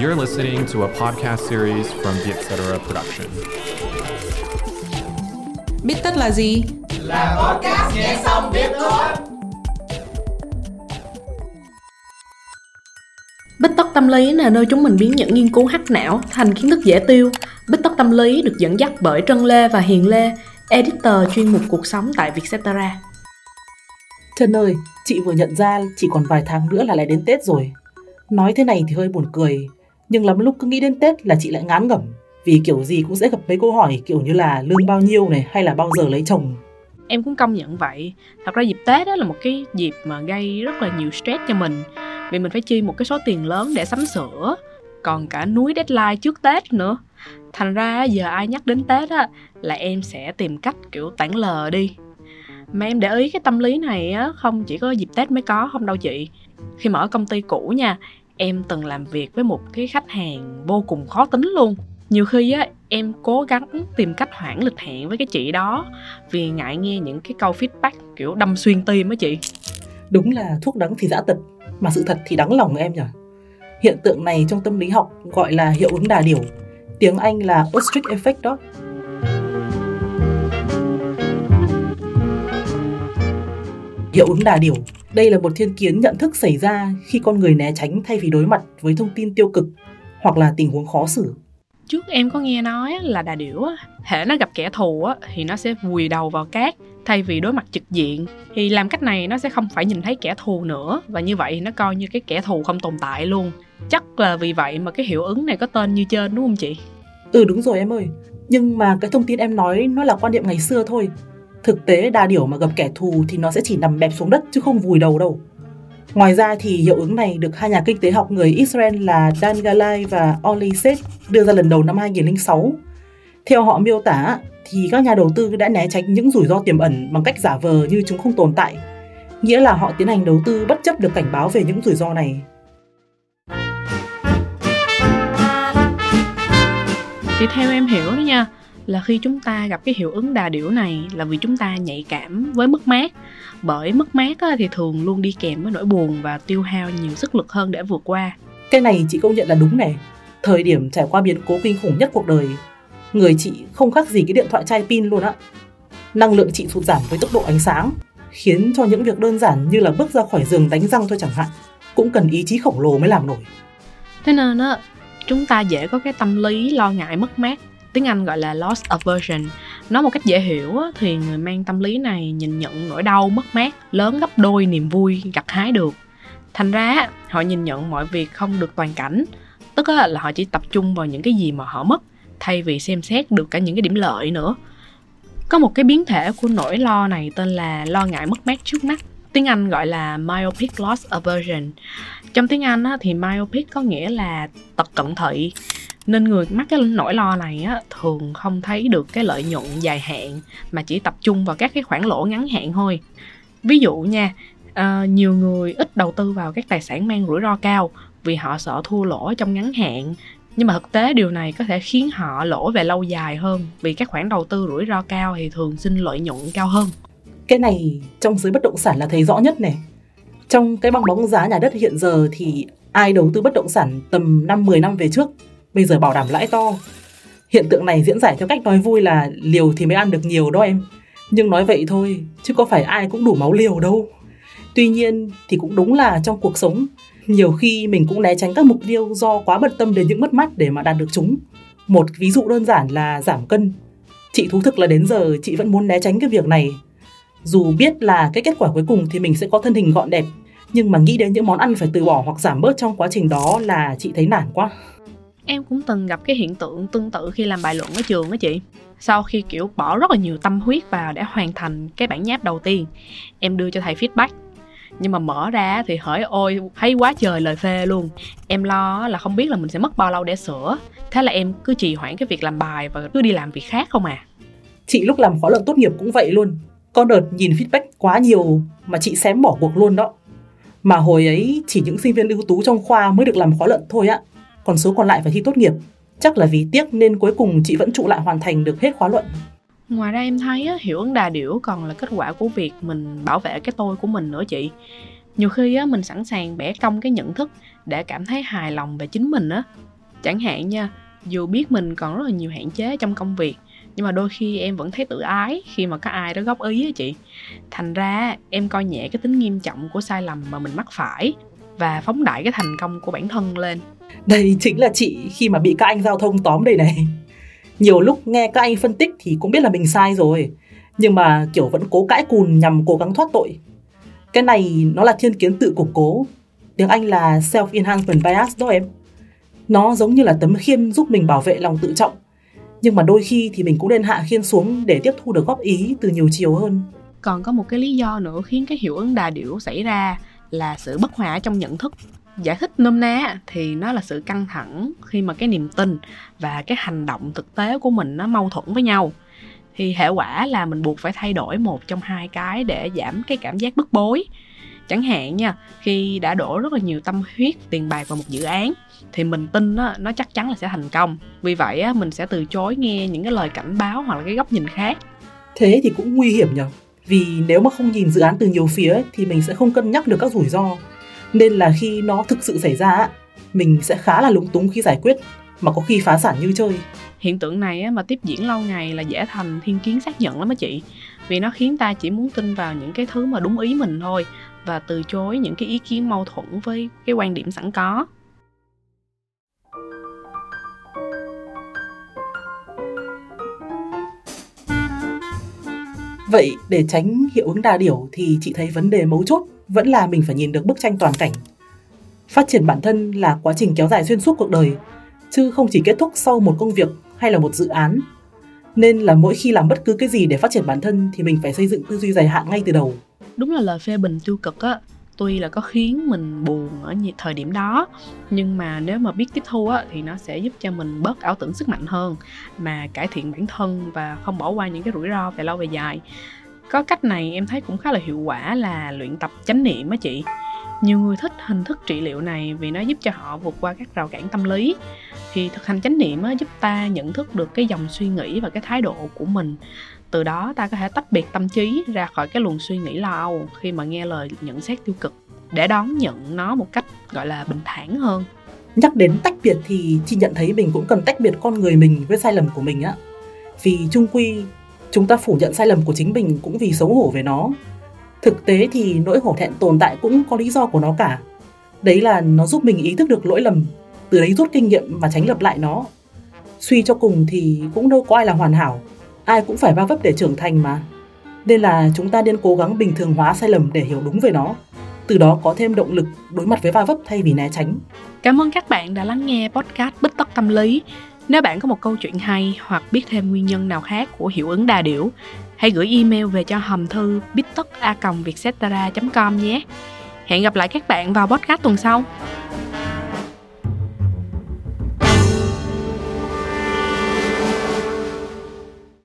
You're listening to a podcast series from the Etc. Production. Biết tất là gì? Là podcast nghe xong biết thôi. Bích tất tâm lý là nơi chúng mình biến những nghiên cứu hắc não thành kiến thức dễ tiêu. Bích tất tâm lý được dẫn dắt bởi Trân Lê và Hiền Lê, editor chuyên mục cuộc sống tại Vietcetera. Trân ơi, chị vừa nhận ra chỉ còn vài tháng nữa là lại đến Tết rồi. Nói thế này thì hơi buồn cười, nhưng lắm lúc cứ nghĩ đến Tết là chị lại ngán ngẩm. Vì kiểu gì cũng sẽ gặp mấy câu hỏi kiểu như là lương bao nhiêu này hay là bao giờ lấy chồng. Em cũng công nhận vậy. Thật ra dịp Tết đó là một cái dịp mà gây rất là nhiều stress cho mình. Vì mình phải chi một cái số tiền lớn để sắm sửa. Còn cả núi deadline trước Tết nữa. Thành ra giờ ai nhắc đến Tết á là em sẽ tìm cách kiểu tản lờ đi mà em để ý cái tâm lý này á, không chỉ có dịp tết mới có, không đâu chị khi mở công ty cũ nha em từng làm việc với một cái khách hàng vô cùng khó tính luôn. Nhiều khi á, em cố gắng tìm cách hoãn lịch hẹn với cái chị đó vì ngại nghe những cái câu feedback kiểu đâm xuyên tim á chị. Đúng là thuốc đắng thì dã tật, mà sự thật thì đắng lòng em nhỉ? Hiện tượng này trong tâm lý học gọi là hiệu ứng đà điểu. Tiếng anh là ostrich effect đó. Hiệu ứng đà điểu. Đây là một thiên kiến nhận thức xảy ra khi con người né tránh thay vì đối mặt với thông tin tiêu cực hoặc là tình huống khó xử. Trước em có nghe nói là đà điểu hệ nó gặp kẻ thù thì nó sẽ vùi đầu vào cát thay vì đối mặt trực diện. Thì làm cách này nó sẽ không phải nhìn thấy kẻ thù nữa và như vậy nó coi như cái kẻ thù không tồn tại luôn. Chắc là vì vậy mà cái hiệu ứng này có tên như trên đúng không chị? Ừ đúng rồi em ơi. Nhưng mà cái thông tin em nói nó là quan niệm ngày xưa thôi Thực tế đa điểu mà gặp kẻ thù thì nó sẽ chỉ nằm bẹp xuống đất chứ không vùi đầu đâu. Ngoài ra thì hiệu ứng này được hai nhà kinh tế học người Israel là Dan Galai và Oli Seth đưa ra lần đầu năm 2006. Theo họ miêu tả thì các nhà đầu tư đã né tránh những rủi ro tiềm ẩn bằng cách giả vờ như chúng không tồn tại. Nghĩa là họ tiến hành đầu tư bất chấp được cảnh báo về những rủi ro này. Thì theo em hiểu đó nha, là khi chúng ta gặp cái hiệu ứng đà điểu này là vì chúng ta nhạy cảm với mất mát. Bởi mất mát thì thường luôn đi kèm với nỗi buồn và tiêu hao nhiều sức lực hơn để vượt qua. Cái này chị công nhận là đúng này. Thời điểm trải qua biến cố kinh khủng nhất cuộc đời người chị không khác gì cái điện thoại chai pin luôn á. Năng lượng chị sụt giảm với tốc độ ánh sáng khiến cho những việc đơn giản như là bước ra khỏi giường đánh răng thôi chẳng hạn cũng cần ý chí khổng lồ mới làm nổi. Thế nên á chúng ta dễ có cái tâm lý lo ngại mất mát tiếng Anh gọi là loss aversion. Nói một cách dễ hiểu thì người mang tâm lý này nhìn nhận nỗi đau mất mát lớn gấp đôi niềm vui gặt hái được. Thành ra họ nhìn nhận mọi việc không được toàn cảnh, tức là họ chỉ tập trung vào những cái gì mà họ mất thay vì xem xét được cả những cái điểm lợi nữa. Có một cái biến thể của nỗi lo này tên là lo ngại mất mát trước mắt. Tiếng Anh gọi là myopic loss aversion. Trong tiếng Anh thì myopic có nghĩa là tật cận thị nên người mắc cái nỗi lo này á, thường không thấy được cái lợi nhuận dài hạn mà chỉ tập trung vào các cái khoản lỗ ngắn hạn thôi. Ví dụ nha uh, nhiều người ít đầu tư vào các tài sản mang rủi ro cao vì họ sợ thua lỗ trong ngắn hạn. Nhưng mà thực tế điều này có thể khiến họ lỗ về lâu dài hơn vì các khoản đầu tư rủi ro cao thì thường xin lợi nhuận cao hơn. Cái này trong giới bất động sản là thấy rõ nhất này. Trong cái bong bóng giá nhà đất hiện giờ thì ai đầu tư bất động sản tầm 5-10 năm về trước? Bây giờ bảo đảm lãi to. Hiện tượng này diễn giải theo cách nói vui là liều thì mới ăn được nhiều đó em. Nhưng nói vậy thôi, chứ có phải ai cũng đủ máu liều đâu. Tuy nhiên thì cũng đúng là trong cuộc sống, nhiều khi mình cũng né tránh các mục tiêu do quá bận tâm đến những mất mát để mà đạt được chúng. Một ví dụ đơn giản là giảm cân. Chị thú thực là đến giờ chị vẫn muốn né tránh cái việc này. Dù biết là cái kết quả cuối cùng thì mình sẽ có thân hình gọn đẹp, nhưng mà nghĩ đến những món ăn phải từ bỏ hoặc giảm bớt trong quá trình đó là chị thấy nản quá em cũng từng gặp cái hiện tượng tương tự khi làm bài luận ở trường đó chị. Sau khi, kiểu, bỏ rất là nhiều tâm huyết vào để hoàn thành cái bản nháp đầu tiên, em đưa cho thầy feedback. Nhưng mà mở ra thì hỡi ôi, thấy quá trời lời phê luôn. Em lo là không biết là mình sẽ mất bao lâu để sửa. Thế là em cứ trì hoãn cái việc làm bài và cứ đi làm việc khác không à. Chị lúc làm khóa luận tốt nghiệp cũng vậy luôn. Con đợt nhìn feedback quá nhiều mà chị xém bỏ cuộc luôn đó. Mà hồi ấy chỉ những sinh viên ưu tú trong khoa mới được làm khóa luận thôi á còn số còn lại phải thi tốt nghiệp. Chắc là vì tiếc nên cuối cùng chị vẫn trụ lại hoàn thành được hết khóa luận. Ngoài ra em thấy hiệu ứng đà điểu còn là kết quả của việc mình bảo vệ cái tôi của mình nữa chị. Nhiều khi á, mình sẵn sàng bẻ cong cái nhận thức để cảm thấy hài lòng về chính mình á. chẳng hạn nha dù biết mình còn rất là nhiều hạn chế trong công việc nhưng mà đôi khi em vẫn thấy tự ái khi mà có ai đó góp ý á chị thành ra em coi nhẹ cái tính nghiêm trọng của sai lầm mà mình mắc phải và phóng đại cái thành công của bản thân lên đây chính là chị khi mà bị các anh giao thông tóm đây này. Nhiều lúc nghe các anh phân tích thì cũng biết là mình sai rồi, nhưng mà, kiểu, vẫn cố cãi cùn nhằm cố gắng thoát tội. Cái này nó là thiên kiến tự củng cố. Tiếng anh là self enhancement bias đó em. Nó giống như là tấm khiên giúp mình bảo vệ lòng tự trọng, nhưng mà đôi khi thì mình cũng nên hạ khiên xuống để tiếp thu được góp ý từ nhiều chiều hơn. Còn có một cái lý do nữa khiến cái hiệu ứng đà điểu xảy ra là sự bất hòa trong nhận thức giải thích nôm na thì nó là sự căng thẳng khi mà cái niềm tin và cái hành động thực tế của mình nó mâu thuẫn với nhau. Thì hệ quả là mình buộc phải thay đổi một trong hai cái để giảm cái cảm giác bức bối. Chẳng hạn nha khi đã đổ rất là nhiều tâm huyết tiền bạc vào một dự án thì mình tin đó, nó chắc chắn là sẽ thành công. Vì vậy á, mình sẽ từ chối nghe những cái lời cảnh báo hoặc là cái góc nhìn khác. Thế thì cũng nguy hiểm nhở vì nếu mà không nhìn dự án từ nhiều phía thì mình sẽ không cân nhắc được các rủi ro nên là khi nó thực sự xảy ra mình sẽ khá là lúng túng khi giải quyết mà có khi phá sản như chơi. Hiện tượng này mà tiếp diễn lâu ngày là dễ thành thiên kiến xác nhận lắm á chị. Vì nó khiến ta chỉ muốn tin vào những cái thứ mà đúng ý mình thôi và từ chối những cái ý kiến mâu thuẫn với cái quan điểm sẵn có. Vậy để tránh hiệu ứng đa điểu thì chị thấy vấn đề mấu chốt vẫn là mình phải nhìn được bức tranh toàn cảnh. Phát triển bản thân là quá trình kéo dài xuyên suốt cuộc đời, chứ không chỉ kết thúc sau một công việc hay là một dự án. Nên là mỗi khi làm bất cứ cái gì để phát triển bản thân thì mình phải xây dựng tư duy dài hạn ngay từ đầu. Đúng là lời phê bình tiêu cực á, tuy là có khiến mình buồn ở thời điểm đó nhưng mà nếu mà biết tiếp thu á thì nó sẽ giúp cho mình bớt ảo tưởng sức mạnh hơn mà cải thiện bản thân và không bỏ qua những cái rủi ro về lâu về dài có cách này em thấy cũng khá là hiệu quả là luyện tập chánh niệm á chị. Nhiều người thích hình thức trị liệu này vì nó giúp cho họ vượt qua các rào cản tâm lý. Thì thực hành chánh niệm á, giúp ta nhận thức được cái dòng suy nghĩ và cái thái độ của mình. Từ đó ta có thể tách biệt tâm trí ra khỏi cái luồng suy nghĩ lo âu khi mà nghe lời nhận xét tiêu cực để đón nhận nó một cách gọi là bình thản hơn. Nhắc đến tách biệt thì chị nhận thấy mình cũng cần tách biệt con người mình với sai lầm của mình á. Vì chung quy chúng ta phủ nhận sai lầm của chính mình cũng vì xấu hổ về nó. Thực tế thì nỗi hổ thẹn tồn tại cũng có lý do của nó cả. Đấy là nó giúp mình ý thức được lỗi lầm, từ đấy rút kinh nghiệm và tránh lặp lại nó. Suy cho cùng thì cũng đâu có ai là hoàn hảo, ai cũng phải va vấp để trưởng thành mà. Nên là chúng ta nên cố gắng bình thường hóa sai lầm để hiểu đúng về nó, từ đó có thêm động lực đối mặt với va vấp thay vì né tránh. Cảm ơn các bạn đã lắng nghe podcast bích tóc tâm lý nếu bạn có một câu chuyện hay hoặc biết thêm nguyên nhân nào khác của hiệu ứng đà điểu, hãy gửi email về cho hòm thư bittoc.vietcetera.com nhé. Hẹn gặp lại các bạn vào podcast tuần sau.